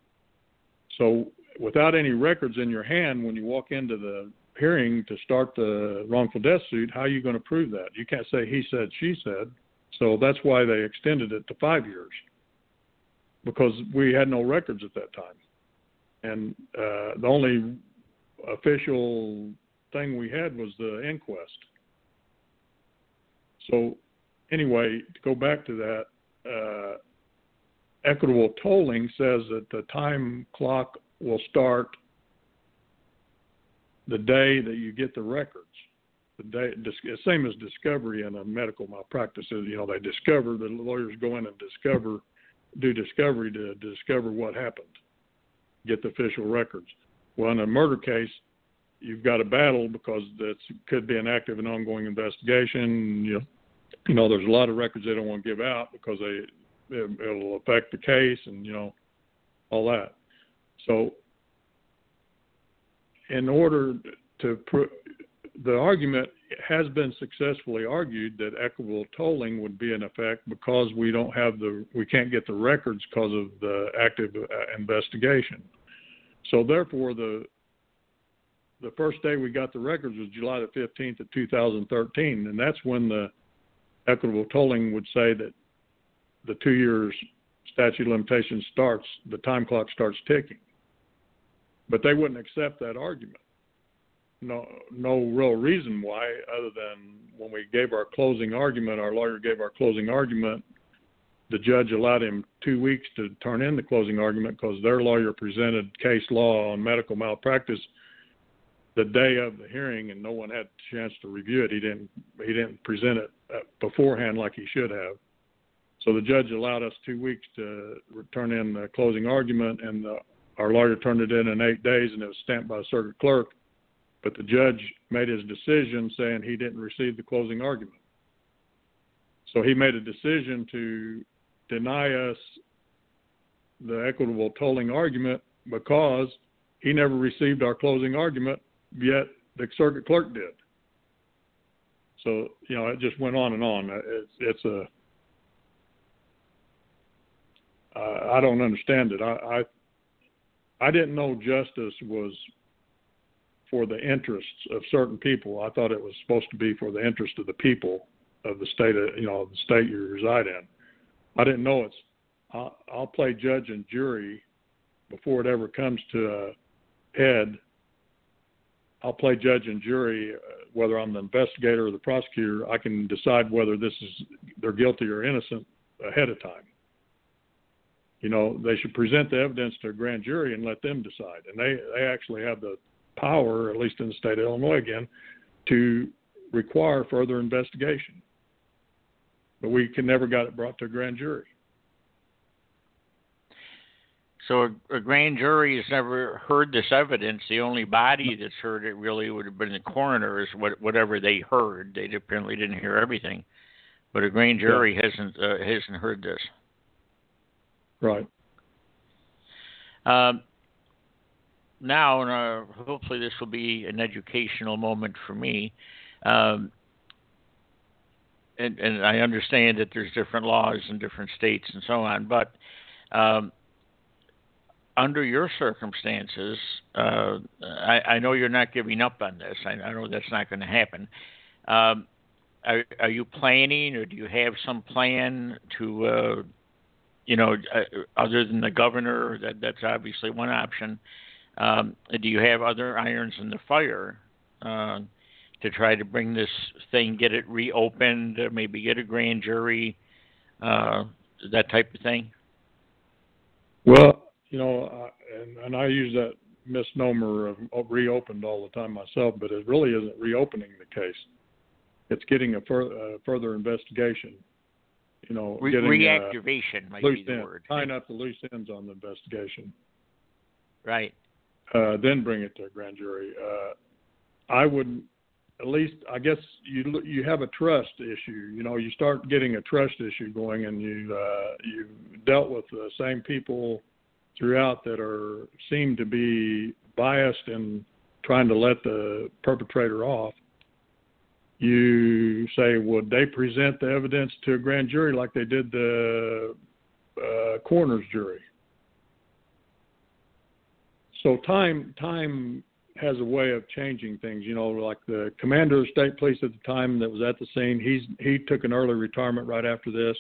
Speaker 3: So without any records in your hand, when you walk into the hearing to start the wrongful death suit, how are you going to prove that? You can't say he said, she said. So that's why they extended it to five years because we had no records at that time. And uh, the only official thing we had was the inquest. So, anyway, to go back to that, uh, equitable tolling says that the time clock will start the day that you get the records. The day, same as discovery in a medical malpractice. You know, they discover the lawyers go in and discover, do discovery to, to discover what happened, get the official records. Well, in a murder case, you've got a battle because that could be an active and ongoing investigation. You know, you know, there's a lot of records they don't want to give out because they it, it'll affect the case and you know all that. So in order to pr- the argument has been successfully argued that equitable tolling would be in effect because we don't have the we can't get the records because of the active uh, investigation. So therefore, the the first day we got the records was July the 15th of 2013, and that's when the equitable tolling would say that the two years statute of limitations starts, the time clock starts ticking. But they wouldn't accept that argument. No, no real reason why, other than when we gave our closing argument, our lawyer gave our closing argument. The judge allowed him two weeks to turn in the closing argument because their lawyer presented case law on medical malpractice the day of the hearing, and no one had a chance to review it. He didn't he didn't present it uh, beforehand like he should have. So the judge allowed us two weeks to turn in the closing argument, and the, our lawyer turned it in in eight days, and it was stamped by the circuit clerk. But the judge made his decision saying he didn't receive the closing argument. So he made a decision to deny us the equitable tolling argument because he never received our closing argument yet the circuit clerk did. So you know, it just went on and on. It's it's a I don't understand it. I, I I didn't know justice was for the interests of certain people. I thought it was supposed to be for the interest of the people of the state of you know the state you reside in. I didn't know it's. I'll, I'll play judge and jury before it ever comes to a head I'll play judge and jury, uh, whether I'm the investigator or the prosecutor. I can decide whether this is they're guilty or innocent ahead of time. You know, they should present the evidence to a grand jury and let them decide. And they they actually have the power, at least in the state of Illinois again, to require further investigation. But we can never got it brought to a grand jury.
Speaker 1: So a, a, grand jury has never heard this evidence. The only body that's heard it really would have been the coroners, what, whatever they heard. They apparently didn't hear everything, but a grand jury yeah. hasn't uh, hasn't heard this.
Speaker 3: Right.
Speaker 1: Um, now, uh, hopefully, this will be an educational moment for me. Um, and, and, I understand that there's different laws in different states and so on, but um, under your circumstances, uh, I, I, know you're not giving up on this. I, I know that's not going to happen. Um, are, are, you planning, or do you have some plan to, uh, you know, uh, other than the governor? That that's obviously one option. Um, do you have other irons in the fire uh, to try to bring this thing, get it reopened, maybe get a grand jury, uh, that type of thing?
Speaker 3: Well, you know, uh, and, and I use that misnomer of, of reopened all the time myself, but it really isn't reopening the case. It's getting a fur, uh, further investigation. You know,
Speaker 1: Re-
Speaker 3: getting,
Speaker 1: reactivation
Speaker 3: uh,
Speaker 1: might
Speaker 3: be
Speaker 1: the
Speaker 3: end,
Speaker 1: word.
Speaker 3: Tying up the loose ends on the investigation.
Speaker 1: Right.
Speaker 3: Uh, then bring it to a grand jury. Uh, I would at least I guess you you have a trust issue. You know, you start getting a trust issue going, and you uh, you dealt with the same people throughout that are seem to be biased in trying to let the perpetrator off, you say, would they present the evidence to a grand jury like they did the uh, coroner's jury? So time time has a way of changing things. You know, like the commander of state police at the time that was at the scene, he's he took an early retirement right after this.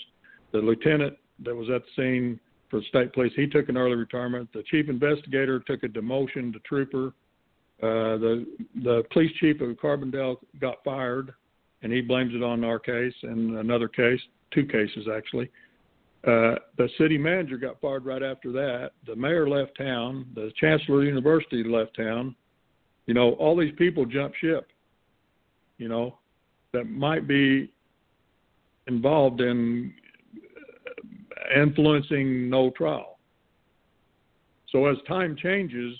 Speaker 3: The lieutenant that was at the scene for the state police. He took an early retirement. The chief investigator took a demotion to trooper. Uh, the the police chief of Carbondale got fired, and he blames it on our case and another case, two cases actually. Uh, the city manager got fired right after that. The mayor left town. The chancellor of the university left town. You know, all these people jumped ship. You know, that might be involved in influencing no trial. So as time changes,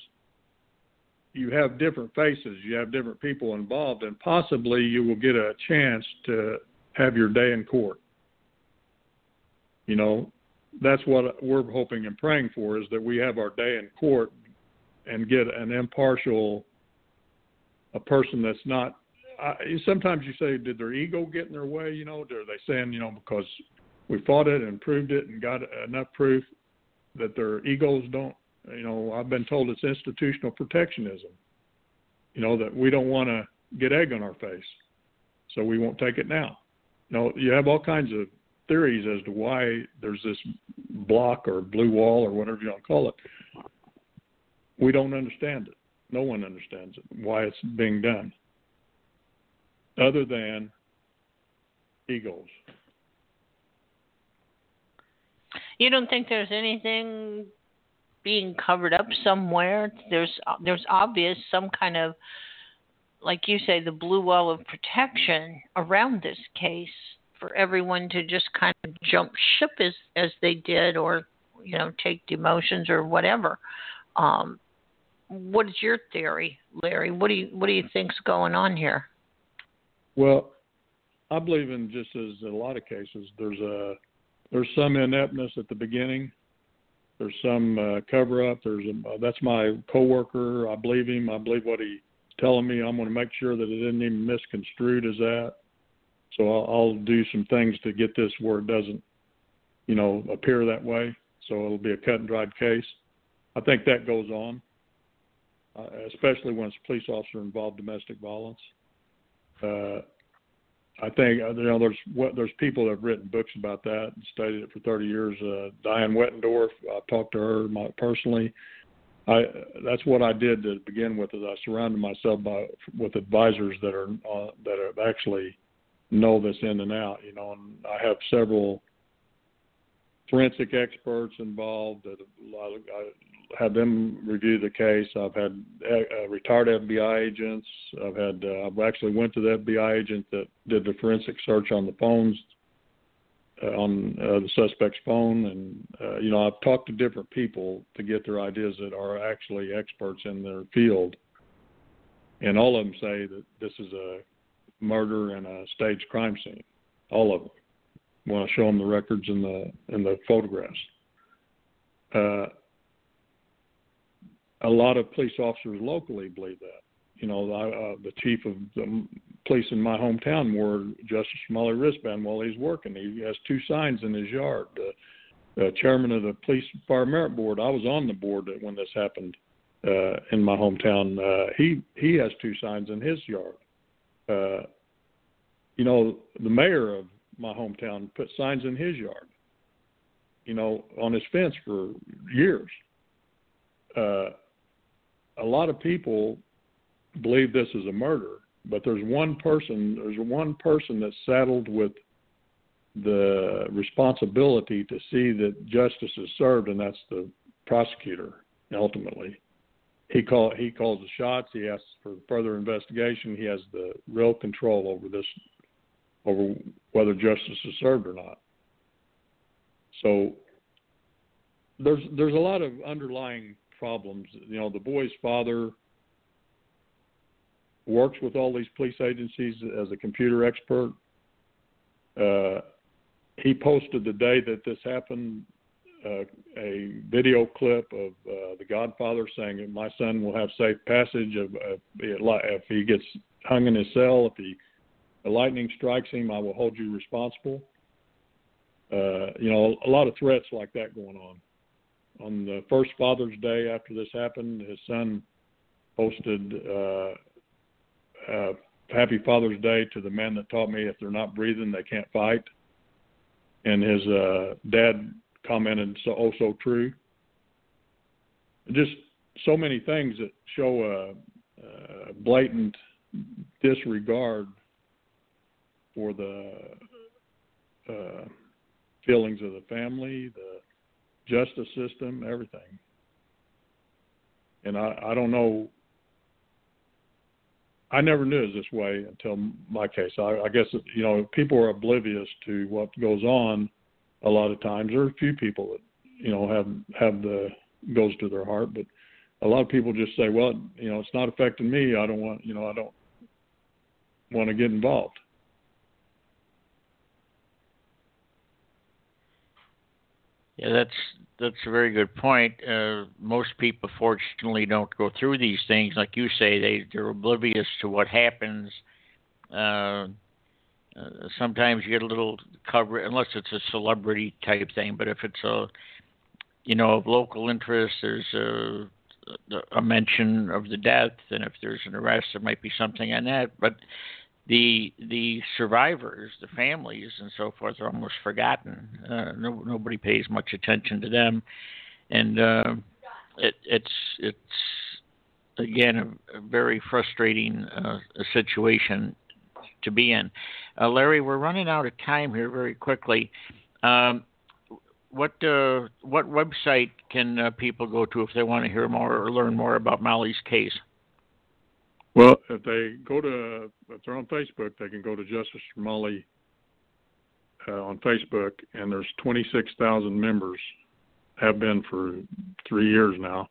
Speaker 3: you have different faces, you have different people involved, and possibly you will get a chance to have your day in court. You know, that's what we're hoping and praying for is that we have our day in court and get an impartial a person that's not I, sometimes you say did their ego get in their way you know are they saying you know because we fought it and proved it and got enough proof that their egos don't You know, I've been told it's institutional protectionism. You know that we don't want to get egg on our face, so we won't take it now. You know, you have all kinds of theories as to why there's this block or blue wall or whatever you want to call it. We don't understand it. No one understands it, why it's being done, other than egos.
Speaker 2: You don't think there's anything being covered up somewhere? There's there's obvious some kind of like you say the blue wall of protection around this case for everyone to just kind of jump ship as as they did or you know take demotions or whatever. Um, what is your theory, Larry? What do you what do you think's going on here?
Speaker 3: Well, I believe in just as a lot of cases, there's a there's some ineptness at the beginning. There's some uh, cover up. There's a, uh, that's my coworker. I believe him. I believe what he's telling me. I'm going to make sure that it isn't even misconstrued as that. So I'll, I'll do some things to get this where it doesn't, you know, appear that way. So it'll be a cut and dried case. I think that goes on uh, especially when it's a police officer involved domestic violence. Uh, I think uh, you know there's what there's people that have written books about that and studied it for 30 years. Uh, Diane Wetendorf, I've talked to her my, personally. I that's what I did to begin with. Is I surrounded myself by with advisors that are uh, that are actually know this in and out. You know, and I have several forensic experts involved that I had them review the case. I've had uh, retired FBI agents. I've had uh, I've actually went to the FBI agent that did the forensic search on the phones uh, on uh, the suspect's phone, and uh, you know I've talked to different people to get their ideas that are actually experts in their field, and all of them say that this is a murder and a staged crime scene. All of them. When I show them the records and the and the photographs. Uh, a lot of police officers locally believe that. You know, uh, the chief of the police in my hometown wore Justice Smalley wristband while he's working. He has two signs in his yard. The, the chairman of the police fire merit board. I was on the board when this happened uh, in my hometown. Uh, he he has two signs in his yard. Uh, you know, the mayor of my hometown put signs in his yard. You know, on his fence for years. Uh, a lot of people believe this is a murder, but there's one person, there's one person that's saddled with the responsibility to see that justice is served, and that's the prosecutor. Ultimately, he call he calls the shots. He asks for further investigation. He has the real control over this, over whether justice is served or not. So there's there's a lot of underlying problems. You know, the boy's father works with all these police agencies as a computer expert. Uh, he posted the day that this happened uh, a video clip of uh, the Godfather saying, "My son will have safe passage of, of if he gets hung in his cell. If he the lightning strikes him, I will hold you responsible." Uh, you know, a lot of threats like that going on on the first Father's Day after this happened, his son posted uh, uh, "Happy Father's Day" to the man that taught me if they're not breathing, they can't fight. And his uh, dad commented, "So oh, so true." Just so many things that show a, a blatant disregard for the uh, feelings of the family, the justice system, everything. And I, I don't know. I never knew it was this way until my case. I, I guess you know people are oblivious to what goes on. A lot of times, there are a few people that you know have have the goes to their heart, but a lot of people just say, "Well, you know, it's not affecting me. I don't want, you know, I don't want to get involved."
Speaker 1: Yeah, that's that's a very good point. Uh, most people, fortunately, don't go through these things. Like you say, they they're oblivious to what happens. Uh, uh, sometimes you get a little cover, unless it's a celebrity type thing. But if it's a you know, of local interest. There's a, a mention of the death, and if there's an arrest, there might be something on that. But the the survivors, the families, and so forth are almost forgotten. Uh, no, nobody pays much attention to them, and uh, it, it's it's again a, a very frustrating uh, situation to be in. Uh, Larry, we're running out of time here very quickly. Um, what uh, what website can uh, people go to if they want to hear more or learn more about Molly's case?
Speaker 3: Well, if they go to if they're on Facebook, they can go to Justice for Molly uh, on Facebook, and there's 26,000 members, have been for three years now,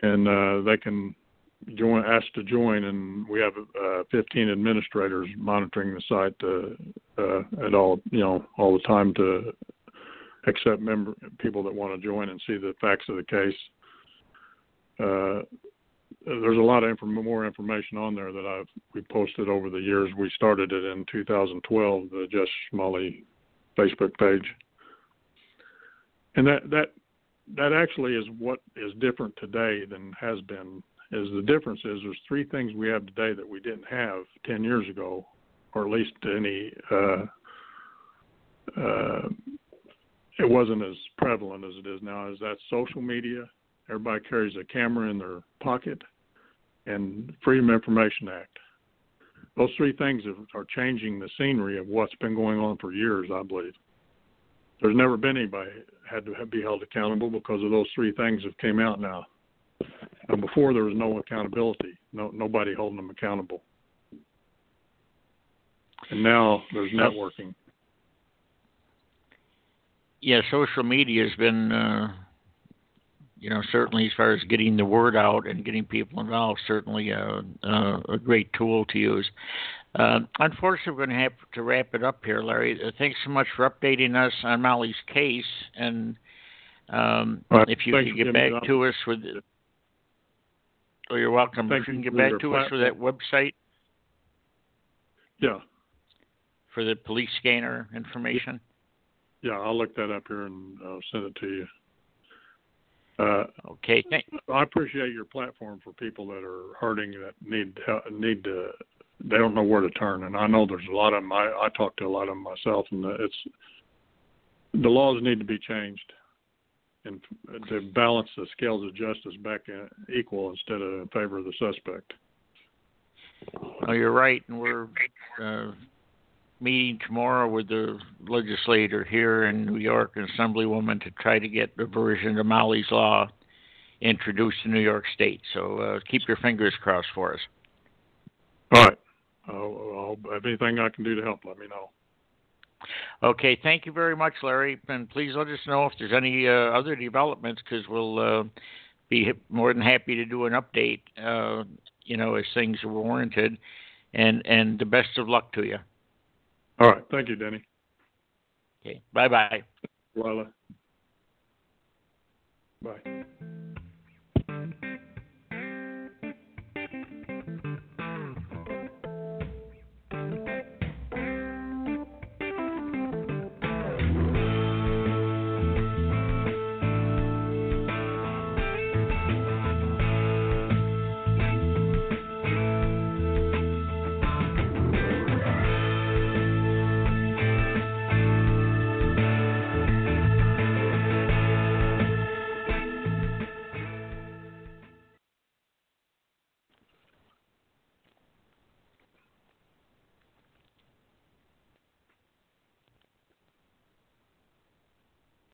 Speaker 3: and uh, they can join ask to join, and we have uh, 15 administrators monitoring the site uh, uh, at all you know all the time to accept member people that want to join and see the facts of the case. There's a lot of inform- more information on there that I've we posted over the years. We started it in 2012, the Justice Smalley Facebook page, and that that that actually is what is different today than has been. Is the difference is there's three things we have today that we didn't have 10 years ago, or at least any. Uh, uh, it wasn't as prevalent as it is now. Is that social media? Everybody carries a camera in their pocket, and Freedom Information Act. Those three things are changing the scenery of what's been going on for years, I believe. There's never been anybody had to be held accountable because of those three things that came out now. And before there was no accountability, no nobody holding them accountable. And now there's networking
Speaker 1: yeah, social media has been, uh, you know, certainly as far as getting the word out and getting people involved, certainly a, a, a great tool to use. Uh, unfortunately, we're going to have to wrap it up here, Larry. Uh, thanks so much for updating us on Molly's case, and um,
Speaker 3: right.
Speaker 1: if you
Speaker 3: Thanks
Speaker 1: could get back to us with, oh, you're welcome.
Speaker 3: Thank
Speaker 1: if you can get back to us with that website
Speaker 3: Yeah,
Speaker 1: for the police scanner information.
Speaker 3: yeah, I'll look that up here and uh, send it to you. Uh,
Speaker 1: Okay, thank,
Speaker 3: I appreciate your platform for people that are hurting that need need to. They don't know where to turn, and I know there's a lot of them. I, I talk to a lot of them myself, and it's the laws need to be changed, and to balance the scales of justice back in, equal instead of in favor of the suspect.
Speaker 1: Oh, you're right, and we're uh, meeting tomorrow with the legislator here in New York, an assemblywoman, to try to get the version of Molly's Law introduced to New York State. So uh, keep your fingers crossed for us.
Speaker 3: All right. I'll, I'll, if anything I can do to help, let me know.
Speaker 1: Okay, thank you very much, Larry, and please let us know if there's any uh, other developments, because we'll uh, be more than happy to do an update. Uh, you know, as things are warranted, and and the best of luck to you.
Speaker 3: All right. Thank you, Denny.
Speaker 1: Okay, bye bye.
Speaker 3: Lila. Bye.